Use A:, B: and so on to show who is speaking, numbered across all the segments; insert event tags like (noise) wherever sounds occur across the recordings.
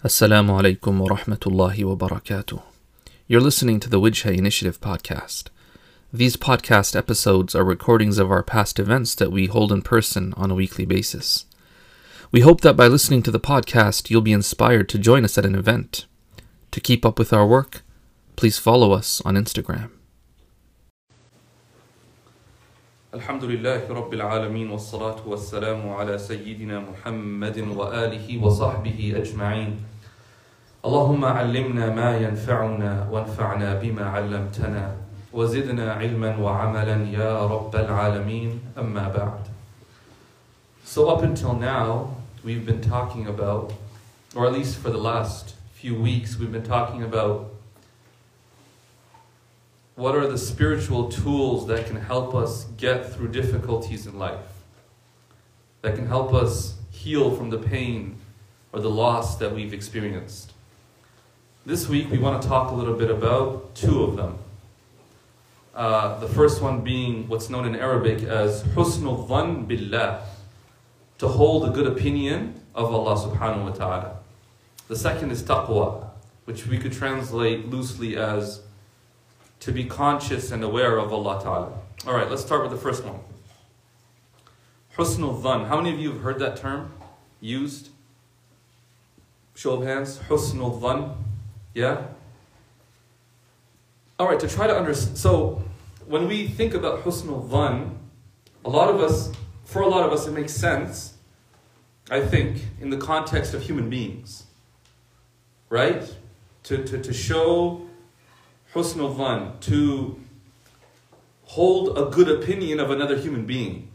A: Assalamu alaikum wa rahmatullahi wa barakatuh. You're listening to the Wijha Initiative podcast. These podcast episodes are recordings of our past events that we hold in person on a weekly basis. We hope that by listening to the podcast, you'll be inspired to join us at an event. To keep up with our work, please follow us on Instagram.
B: الحمد لله رب العالمين والصلاة والسلام على سيدنا محمد وآله وصحبه أجمعين اللهم علمنا ما ينفعنا وانفعنا بما علمتنا وزدنا علما وعملا يا رب العالمين أما بعد So up until now, we've been talking about, or at least for the last few weeks, we've been talking about what are the spiritual tools that can help us get through difficulties in life? That can help us heal from the pain or the loss that we've experienced. This week we want to talk a little bit about two of them. Uh, the first one being what's known in Arabic as husnul dhan billah, to hold a good opinion of Allah subhanahu wa ta'ala. The second is taqwa, which we could translate loosely as to be conscious and aware of Allah Ta'ala. All right, let's start with the first one. Husnul dhan. How many of you have heard that term used? Show of hands. Husnul dhan. Yeah? All right, to try to understand. So, when we think about husnul dhan, a lot of us, for a lot of us, it makes sense, I think, in the context of human beings. Right? To, to, to show husnul dhan, to hold a good opinion of another human being.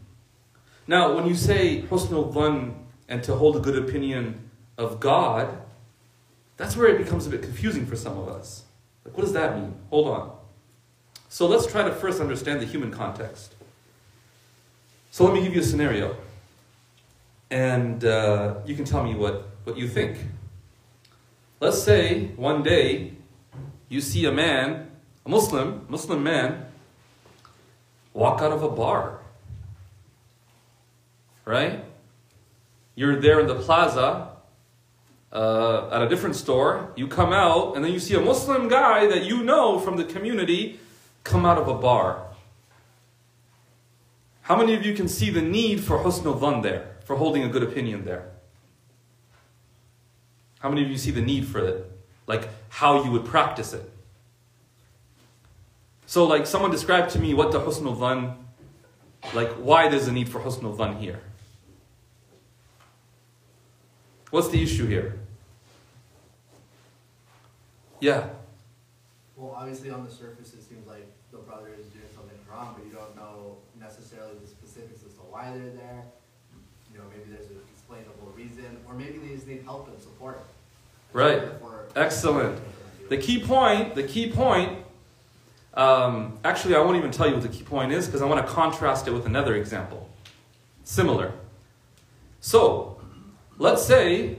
B: Now, when you say husnul dhan and to hold a good opinion of God, that's where it becomes a bit confusing for some of us. Like, what does that mean? Hold on. So let's try to first understand the human context. So let me give you a scenario, and uh, you can tell me what, what you think. Let's say one day you see a man, a Muslim, Muslim man, walk out of a bar. Right? You're there in the plaza uh, at a different store. You come out, and then you see a Muslim guy that you know from the community come out of a bar. How many of you can see the need for husnul dhan there, for holding a good opinion there? How many of you see the need for it? Like how you would practice it? So, like, someone described to me what the husnul dhan, like, why there's a need for husnul dhan here. What's the issue here? Yeah.
C: Well, obviously, on the surface, it seems like the brother is doing something wrong, but you don't know necessarily the specifics as to why they're there. You know, maybe there's an explainable reason, or maybe they just need help and support.
B: Right. Excellent. The key point, the key point, um, actually, I won't even tell you what the key point is because I want to contrast it with another example. Similar. So, let's say,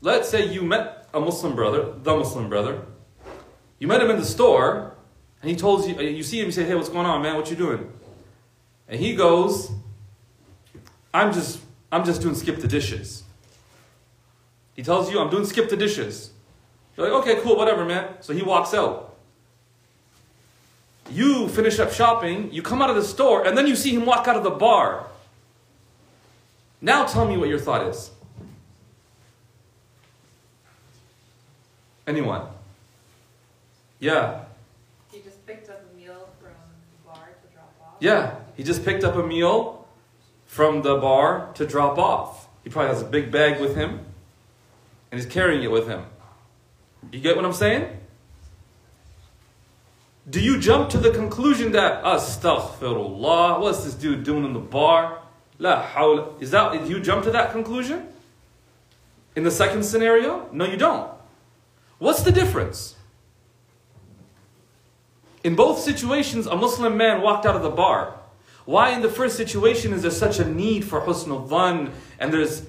B: let's say you met a Muslim brother, the Muslim brother. You met him in the store, and he told you, you see him, you say, hey, what's going on, man? What you doing? And he goes, I'm just, I'm just doing skip the dishes. He tells you, I'm doing skip the dishes. You're like, okay, cool, whatever, man. So he walks out. You finish up shopping, you come out of the store, and then you see him walk out of the bar. Now tell me what your thought is. Anyone? Yeah.
D: He just picked up a meal from the bar to drop off.
B: Yeah. He just picked up a meal from the bar to drop off. He probably has a big bag with him, and he's carrying it with him. You get what I'm saying? Do you jump to the conclusion that astaghfirullah, what's this dude doing in the bar? La hawla. Is that do you jump to that conclusion? In the second scenario? No, you don't. What's the difference? In both situations, a Muslim man walked out of the bar. Why in the first situation is there such a need for husnul dhan and there's,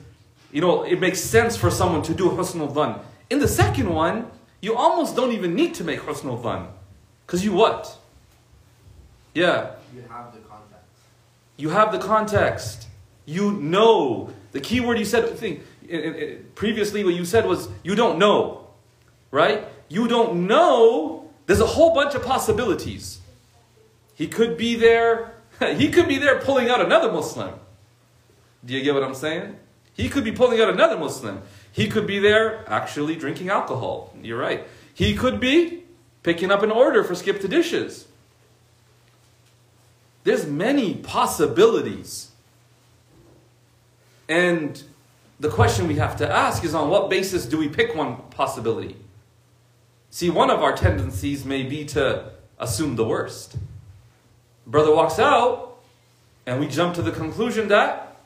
B: you know, it makes sense for someone to do husnul dhan. In the second one, you almost don't even need to make husnul dhan. Because you what? Yeah,
C: You have the context.
B: you have the context. You know. The key word you said, think, in- in- in- previously what you said was you don't know, right? You don't know. There's a whole bunch of possibilities. He could be there. (laughs) He could be there pulling out another Muslim. Do you get what I'm saying? He could be pulling out another Muslim. He could be there actually drinking alcohol. You're right. He could be picking up an order for skip the dishes. There's many possibilities. And the question we have to ask is on what basis do we pick one possibility? See, one of our tendencies may be to assume the worst. Brother walks out, and we jump to the conclusion that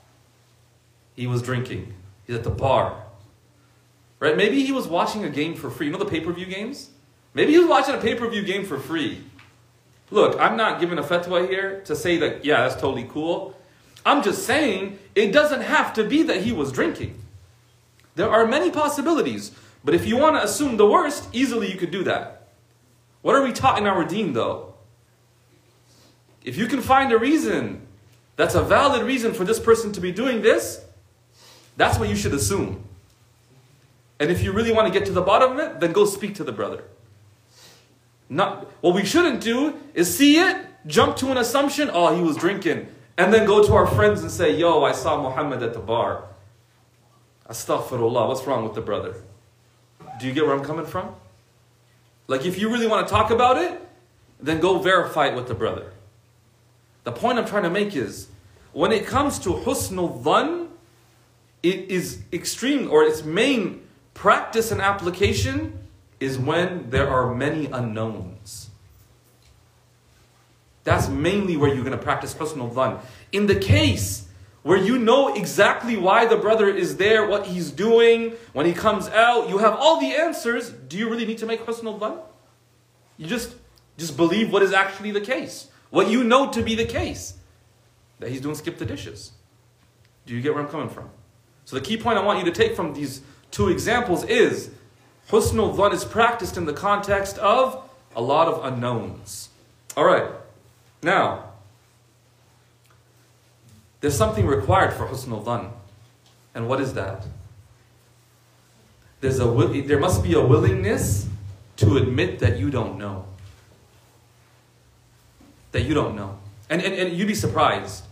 B: he was drinking. He's at the bar. Right? Maybe he was watching a game for free. You know the pay per view games? Maybe he was watching a pay per view game for free. Look, I'm not giving a fatwa here to say that, yeah, that's totally cool. I'm just saying it doesn't have to be that he was drinking. There are many possibilities, but if you want to assume the worst, easily you could do that. What are we taught in our deen though? If you can find a reason that's a valid reason for this person to be doing this, that's what you should assume. And if you really want to get to the bottom of it, then go speak to the brother. Not what we shouldn't do is see it, jump to an assumption, oh, he was drinking, and then go to our friends and say, yo, I saw Muhammad at the bar. Astaghfirullah, what's wrong with the brother? Do you get where I'm coming from? Like, if you really want to talk about it, then go verify it with the brother. The point I'm trying to make is when it comes to husnul dhan, it is extreme, or its main practice and application is when there are many unknowns. That's mainly where you're going to practice husnul dhan. In the case where you know exactly why the brother is there, what he's doing, when he comes out, you have all the answers, do you really need to make husnul dhan? You just, just believe what is actually the case. What you know to be the case. That he's doing skip the dishes. Do you get where I'm coming from? So the key point I want you to take from these two examples is husnul dhan is practiced in the context of a lot of unknowns. All right. Now, there's something required for husnul dhan. And what is that? There's a, there must be a willingness to admit that you don't know. That you don't know. And, and, and you'd be surprised.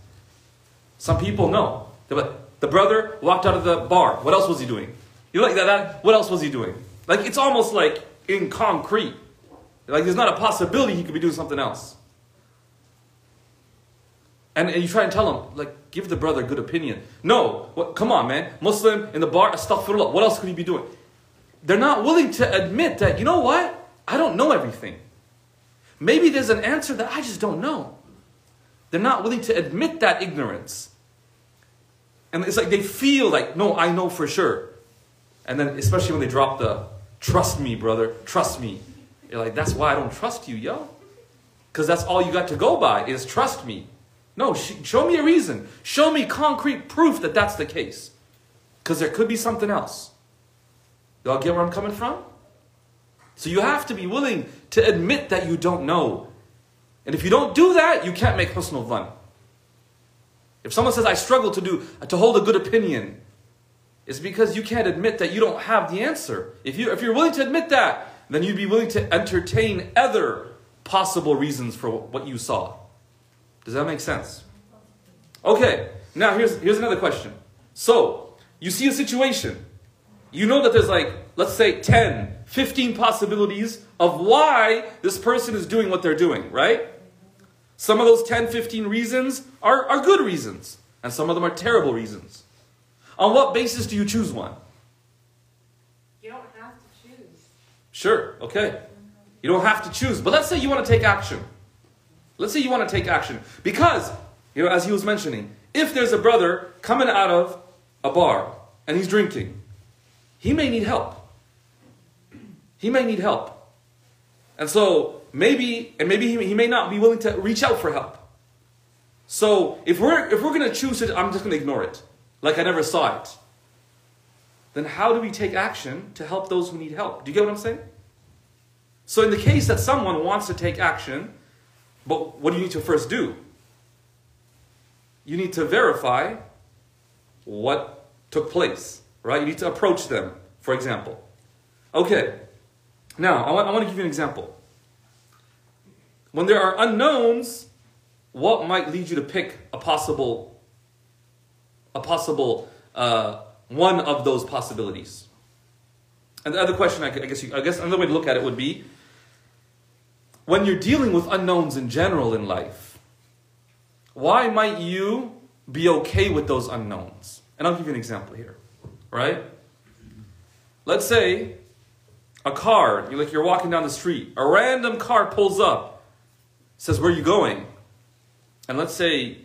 B: Some people know. The brother walked out of the bar. What else was he doing? You know, like that, that? What else was he doing? Like, it's almost like in concrete. Like, there's not a possibility he could be doing something else. And, and you try and tell him, like, give the brother a good opinion. No, what, come on, man. Muslim in the bar, astaghfirullah. What else could he be doing? They're not willing to admit that, you know what? I don't know everything. Maybe there's an answer that I just don't know. They're not willing to admit that ignorance. And it's like they feel like, no, I know for sure. And then, especially when they drop the, trust me, brother, trust me. You're like, that's why I don't trust you, yo. Because that's all you got to go by is trust me. No, sh- show me a reason. Show me concrete proof that that's the case. Because there could be something else. Y'all get where I'm coming from? So you have to be willing to admit that you don't know. And if you don't do that, you can't make husnul dhan. If someone says, I struggle to do to hold a good opinion, it's because you can't admit that you don't have the answer. If you if you're willing to admit that, then you'd be willing to entertain other possible reasons for what you saw. Does that make sense? Okay, now here's here's another question. So, you see a situation. You know that there's like, let's say 10, 15 possibilities of why this person is doing what they're doing, right? Some of those 10, 15 reasons are, are good reasons, and some of them are terrible reasons. On what basis do you choose one?
D: You don't have to choose.
B: Sure, okay. You don't have to choose, but let's say you want to take action. Let's say you want to take action. Because, you know, as he was mentioning, if there's a brother coming out of a bar and he's drinking, he may need help. He may need help. And so maybe, and maybe he, he may not be willing to reach out for help. So if we're if we're gonna choose it, I'm just gonna ignore it. Like I never saw it. Then how do we take action to help those who need help? Do you get what I'm saying? So in the case that someone wants to take action, but what do you need to first do? You need to verify what took place. right? You need to approach them, for example. Okay, now I want, I want to give you an example. When there are unknowns, what might lead you to pick a possible, a possible uh, one of those possibilities? And the other question, I guess, you, I guess another way to look at it would be, when you're dealing with unknowns in general in life, why might you be okay with those unknowns? And I'll give you an example here, right? Let's say a car, you're like you're walking down the street, a random car pulls up, says, Where are you going? And let's say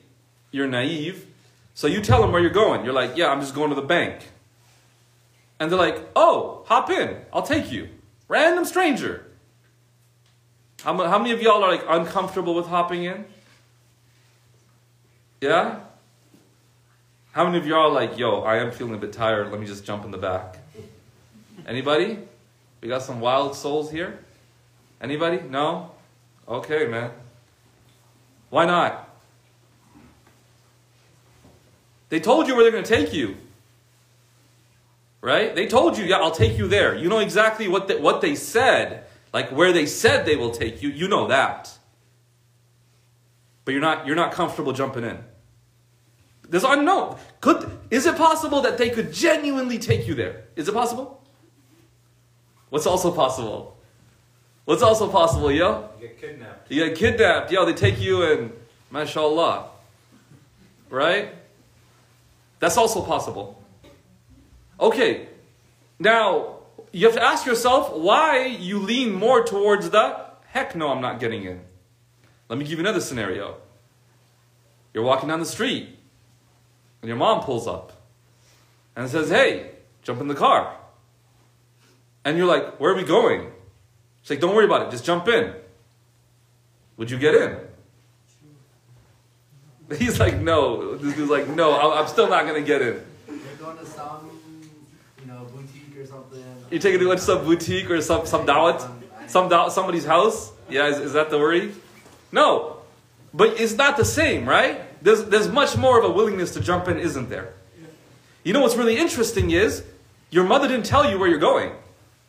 B: you're naive, so you tell them where you're going. You're like, Yeah, I'm just going to the bank. And they're like, Oh, hop in, I'll take you. Random stranger. How, many of y'all are like uncomfortable with hopping in? Yeah? How many of y'all are like, yo, I am feeling a bit tired, let me just jump in the back? Anybody? We got some wild souls here? Anybody? No? Okay, man. Why not? They told you where they're going to take you. Right? They told you, yeah, I'll take you there. You know exactly what they, what they said, like where they said they will take you. You know that. But you're not you're not comfortable jumping in. There's unknown. Could is it possible that they could genuinely take you there? Is it possible? What's also possible? What's also possible, yo?
E: You get kidnapped.
B: You get kidnapped, yo, they take you and mashallah. Right? That's also possible. Okay, now you have to ask yourself why you lean more towards the heck no, I'm not getting in. Let me give you another scenario. You're walking down the street and your mom pulls up and says, Hey, jump in the car. And you're like, Where are we going? She's like, Don't worry about it, just jump in. Would you get in? (laughs) He's like, No. This dude's like, No, I'm still not going to get in.
C: You're going to know, boutique something.
B: You're taking it to some boutique or some, some dawat? Some daw- somebody's house? Yeah, is, is that the worry? No. But it's not the same, right? There's, there's much more of a willingness to jump in, isn't there? You know what's really interesting is your mother didn't tell you where you're going,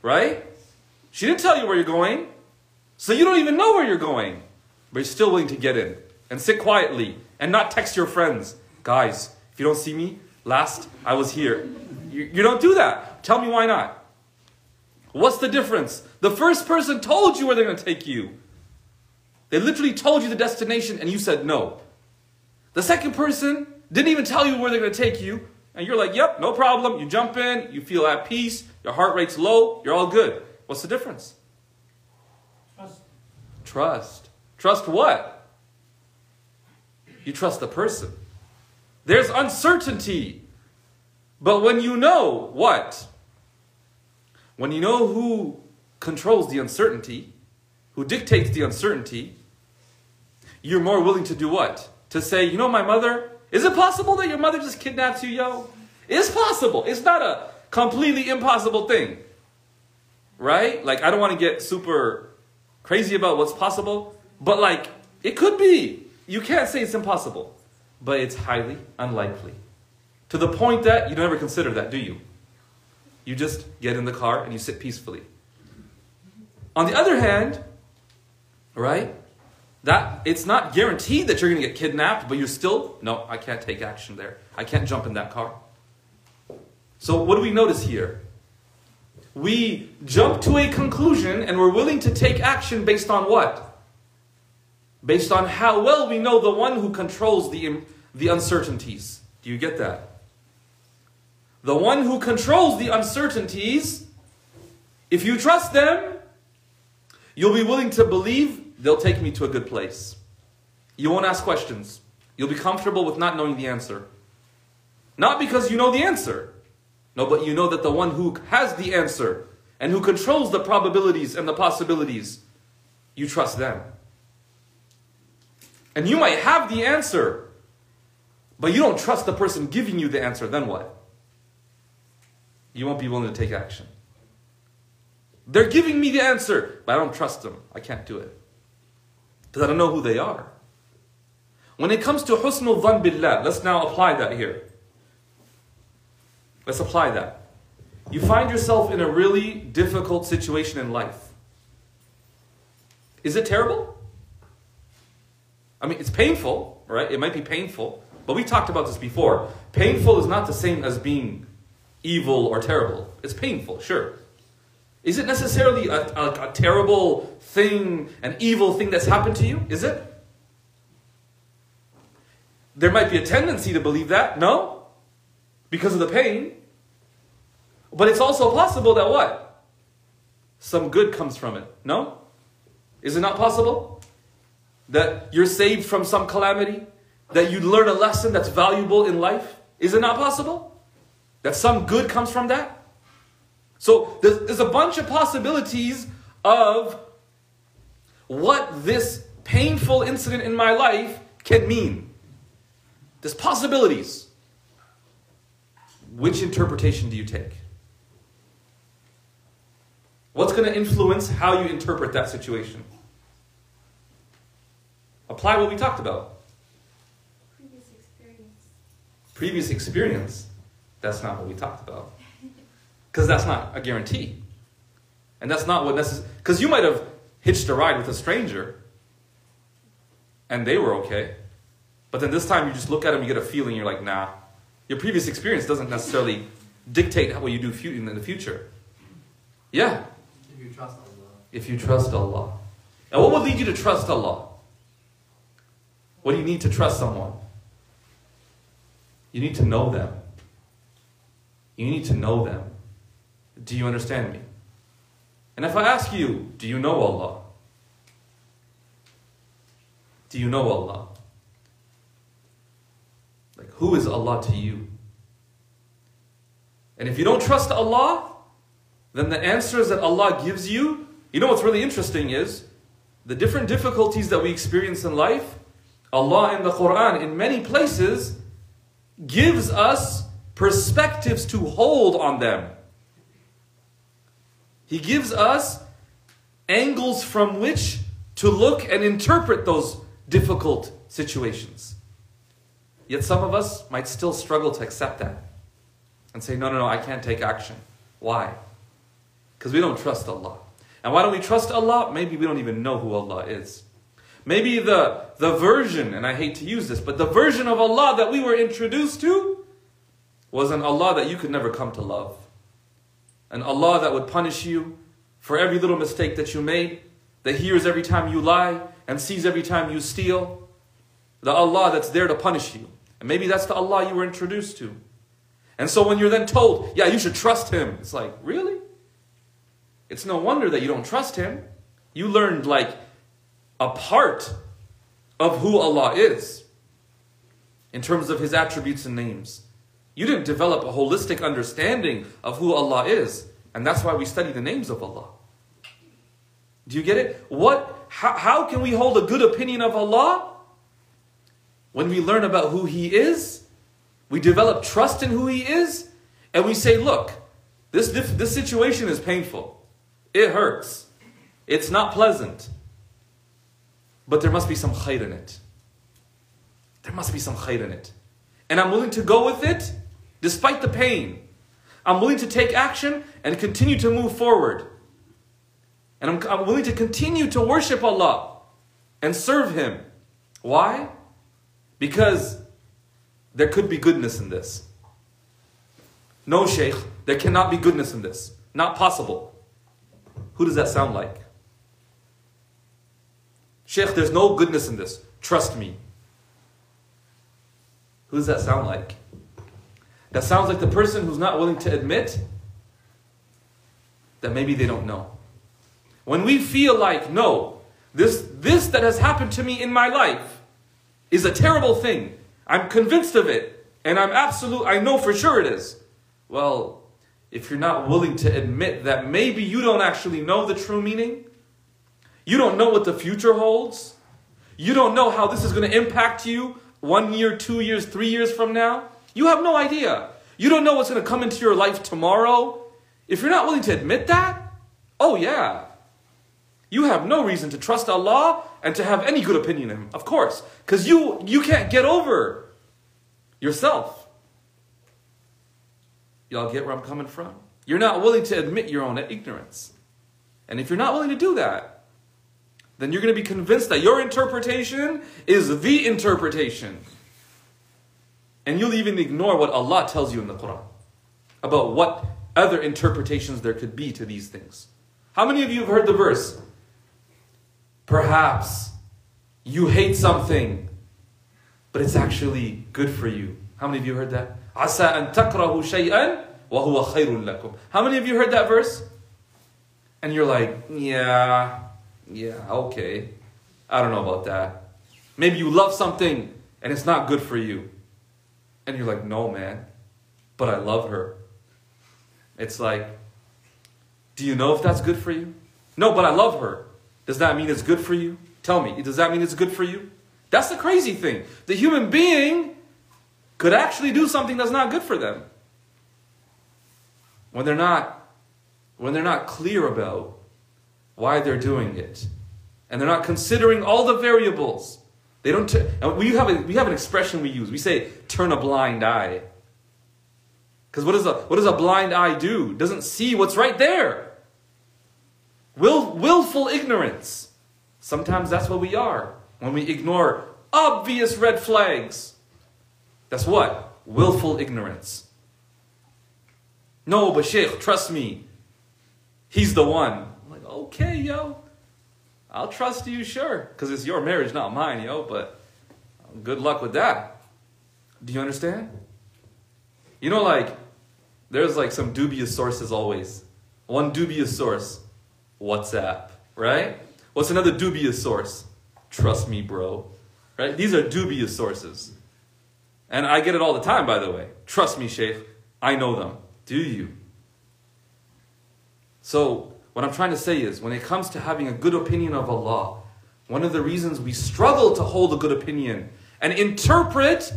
B: right? She didn't tell you where you're going, so you don't even know where you're going. But you're still willing to get in and sit quietly and not text your friends. Guys, if you don't see me, last I was here. You, you don't do that. Tell me why not. What's the difference? The first person told you where they're going to take you. They literally told you the destination and you said no. The second person didn't even tell you where they're going to take you, and you're like, yep, no problem. You jump in, you feel at peace, your heart rate's low, you're all good. What's the difference?
E: Trust.
B: Trust. Trust what? You trust the person. There's uncertainty. But when you know what? When you know who controls the uncertainty, who dictates the uncertainty, you're more willing to do what? To say, you know, my mother, is it possible that your mother just kidnapped you, yo? It's possible. It's not a completely impossible thing. Right? Like, I don't want to get super crazy about what's possible, but like, it could be. You can't say it's impossible, but it's highly unlikely. To the point that you never consider that, do you? You just get in the car and you sit peacefully. On the other hand, right? That it's not guaranteed that you're going to get kidnapped, but you're still no, I can't take action there. I can't jump in that car. So what do we notice here? We jump to a conclusion and we're willing to take action based on what? Based on how well we know the one who controls the, the uncertainties. Do you get that? The one who controls the uncertainties, if you trust them, you'll be willing to believe they'll take me to a good place. You won't ask questions. You'll be comfortable with not knowing the answer. Not because you know the answer. No, but you know that the one who has the answer and who controls the probabilities and the possibilities, you trust them. And you might have the answer, but you don't trust the person giving you the answer, then what? You won't be willing to take action. They're giving me the answer, but I don't trust them. I can't do it. Because I don't know who they are. When it comes to husnul dhan billah, let's now apply that here. Let's apply that. You find yourself in a really difficult situation in life. Is it terrible? I mean, it's painful, right? It might be painful, but we talked about this before. Painful is not the same as being evil or terrible. It's painful, sure. Is it necessarily a, a, a terrible thing, an evil thing that's happened to you? Is it? There might be a tendency to believe that, no? Because of the pain. But it's also possible that what? Some good comes from it, no? Is it not possible? That you're saved from some calamity? That you learn a lesson that's valuable in life? Is it not possible? That some good comes from that? So there's, there's a bunch of possibilities of what this painful incident in my life can mean. There's possibilities. Which interpretation do you take? What's going to influence how you interpret that situation? Apply what we talked about.
D: Previous experience.
B: Previous experience. That's not what we talked about. Because that's not a guarantee. And that's not what necessary. Because you might have hitched a ride with a stranger and they were okay. But then this time you just look at them, you get a feeling, you're like, nah. Your previous experience doesn't necessarily dictate what you do in the future. Yeah,
C: If you trust Allah.
B: if you trust Allah. And what would lead you to trust Allah? What do you need to trust someone? You need to know them. You need to know them. Do you understand me? And if I ask you, do you know Allah? Do you know Allah? Like, who is Allah to you? And if you don't trust Allah, then the answers that Allah gives you, you know what's really interesting is the different difficulties that we experience in life, Allah in the Quran, in many places, gives us perspectives to hold on them. He gives us angles from which to look and interpret those difficult situations. Yet some of us might still struggle to accept that and say, no, no, no, I can't take action. Why? Because we don't trust Allah. And why don't we trust Allah? Maybe we don't even know who Allah is. Maybe the, the version, and I hate to use this, but the version of Allah that we were introduced to was an Allah that you could never come to love. An Allah that would punish you for every little mistake that you made, that hears every time you lie and sees every time you steal. The Allah that's there to punish you. And maybe that's the Allah you were introduced to. And so when you're then told, yeah, you should trust Him, it's like, really? It's no wonder that you don't trust Him. You learned like a part of who Allah is in terms of His attributes and names. You didn't develop a holistic understanding of who Allah is. And that's why we study the names of Allah. Do you get it? What, how, how can we hold a good opinion of Allah? When we learn about who He is, we develop trust in who He is, and we say, look, this, this situation is painful. It hurts. It's not pleasant. But there must be some khair in it. There must be some khair in it. And I'm willing to go with it despite the pain. I'm willing to take action and continue to move forward. And I'm, I'm willing to continue to worship Allah and serve Him. Why? Because there could be goodness in this. No, Sheikh, there cannot be goodness in this. Not possible. Who does that sound like? Sheikh, there's no goodness in this. Trust me. Who does that sound like? That sounds like the person who's not willing to admit that maybe they don't know. When we feel like, no, this, this that has happened to me in my life is a terrible thing. I'm convinced of it, and I'm absolute, I know for sure it is. Well, if you're not willing to admit that maybe you don't actually know the true meaning, you don't know what the future holds, you don't know how this is going to impact you one year, two years, three years from now, you have no idea. You don't know what's going to come into your life tomorrow. If you're not willing to admit that, oh yeah, you have no reason to trust Allah and to have any good opinion of Him, of course, because you, you can't get over yourself. Y'all get where I'm coming from? You're not willing to admit your own ignorance. And if you're not willing to do that, then you're going to be convinced that your interpretation is the interpretation. And you'll even ignore what Allah tells you in the Quran about what other interpretations there could be to these things. How many of you have heard the verse? Perhaps you hate something, but it's actually good for you. How many of you heard that? عسى أن تكرهوا شيئا وهو خير لكم. How many of you heard that verse? And you're like, yeah, yeah, okay. I don't know about that. Maybe you love something and it's not good for you. And you're like, no, man, but I love her. It's like, do you know if that's good for you? No, but I love her. Does that mean it's good for you? Tell me, does that mean it's good for you? That's the crazy thing. The human being could actually do something that's not good for them. When they're not when they're not clear about why they're doing it. And they're not considering all the variables. They don't t- we have a, we have an expression we use. We say turn a blind eye. Cuz what does a what does a blind eye do? Doesn't see what's right there. Will, willful ignorance. Sometimes that's what we are when we ignore obvious red flags. That's what? Willful ignorance. No, but Sheikh, trust me. He's the one. I'm like, okay, yo. I'll trust you, sure. Because it's your marriage, not mine, yo. But good luck with that. Do you understand? You know, like, there's like some dubious sources always. One dubious source WhatsApp, right? What's another dubious source? Trust me, bro. Right? These are dubious sources. And I get it all the time, by the way. Trust me, Sheikh. I know them. Do you? So, what I'm trying to say is when it comes to having a good opinion of Allah, one of the reasons we struggle to hold a good opinion and interpret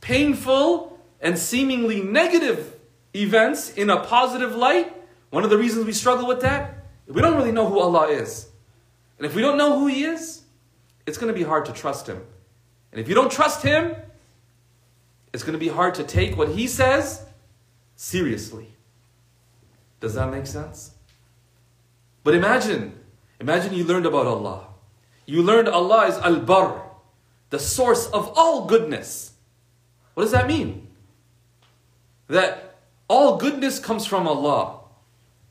B: painful and seemingly negative events in a positive light, one of the reasons we struggle with that, we don't really know who Allah is. And if we don't know who He is, it's going to be hard to trust Him. And if you don't trust Him, it's going to be hard to take what He says seriously. Does that make sense? But imagine, imagine you learned about Allah. You learned Allah is Al Bar, the source of all goodness. What does that mean? That all goodness comes from Allah.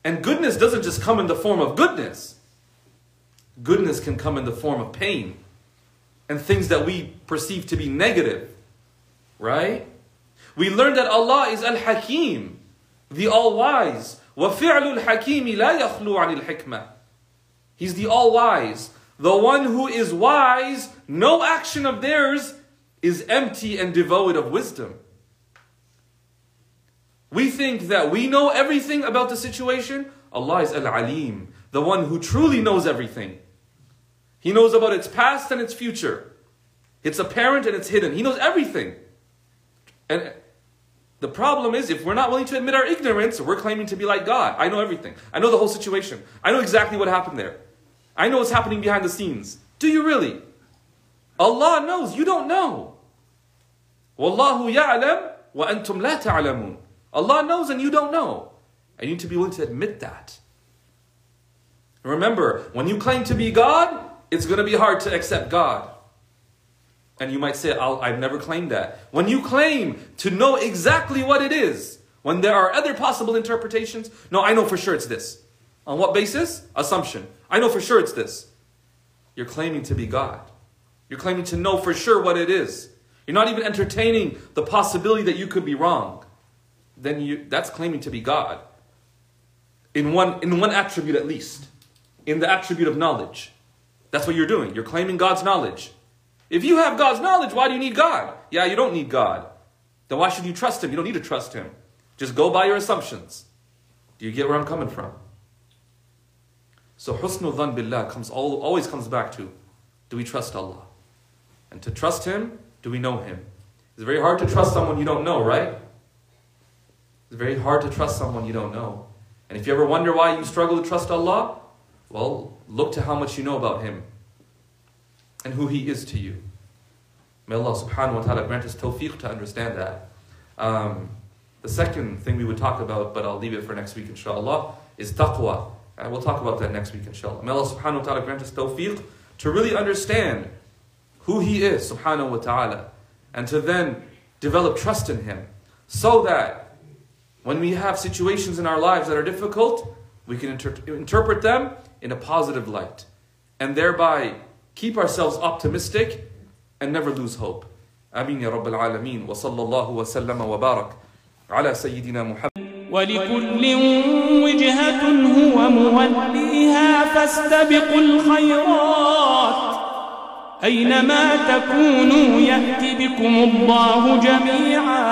B: And goodness doesn't just come in the form of goodness. Goodness can come in the form of pain and things that we perceive to be negative. Right? We learned that Allah is Al Hakim, the All Wise. وَفِعْلُ الْحَكِيمِ لَا يَخْلُو عَنِ الْحِكْمَةِ He's the All Wise. The one who is wise, no action of theirs is empty and devoid of wisdom. We think that we know everything about the situation. Allah is Al Alim, the one who truly knows everything. He knows about its past and its future. It's apparent and it's hidden. He knows everything. And the problem is, if we're not willing to admit our ignorance, we're claiming to be like God. I know everything. I know the whole situation. I know exactly what happened there. I know what's happening behind the scenes. Do you really? Allah knows. You don't know. Wallahu ya'lam wa antum la ta'lamun. Allah knows and you don't know. And you need to be willing to admit that. Remember, when you claim to be God, it's going to be hard to accept God. And you might say, i have never claimed that. When you claim to know exactly what it is, when there are other possible interpretations, no, I know for sure it's this. On what basis? Assumption. I know for sure it's this. You're claiming to be God. You're claiming to know for sure what it is. You're not even entertaining the possibility that you could be wrong. Then you, that's claiming to be God. In one, in one attribute at least. In the attribute of knowledge. That's what you're doing. You're claiming God's knowledge. If you have God's knowledge, why do you need God? Yeah, you don't need God. Then why should you trust Him? You don't need to trust Him. Just go by your assumptions. Do you get where I'm coming from? So husnul dhan billah comes all, always comes back to do we trust Allah? And to trust Him, do we know Him? It's very hard to trust someone you don't know, right? It's very hard to trust someone you don't know. And if you ever wonder why you struggle to trust Allah, well, look to how much you know about Him and who He is to you. May Allah subhanahu wa ta'ala grant us tawfiq to understand that. Um, The second thing we would talk about, but I'll leave it for next week inshallah, is taqwa. And we'll talk about that next week inshallah. May Allah subhanahu wa ta'ala grant us tawfiq to really understand who He is subhanahu wa ta'ala and to then develop trust in Him so that when we have situations in our lives that are difficult, we can inter- interpret them in a positive light and thereby keep ourselves optimistic and never lose hope. آمين يا رب العالمين وصلى الله وسلم وبارك على سيدنا محمد
F: ولكل وجهة هو موليها فاستبقوا الخيرات. أينما تكونوا يأت بكم الله جميعا.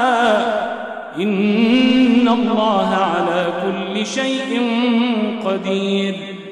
F: إن الله على كل شيء قدير.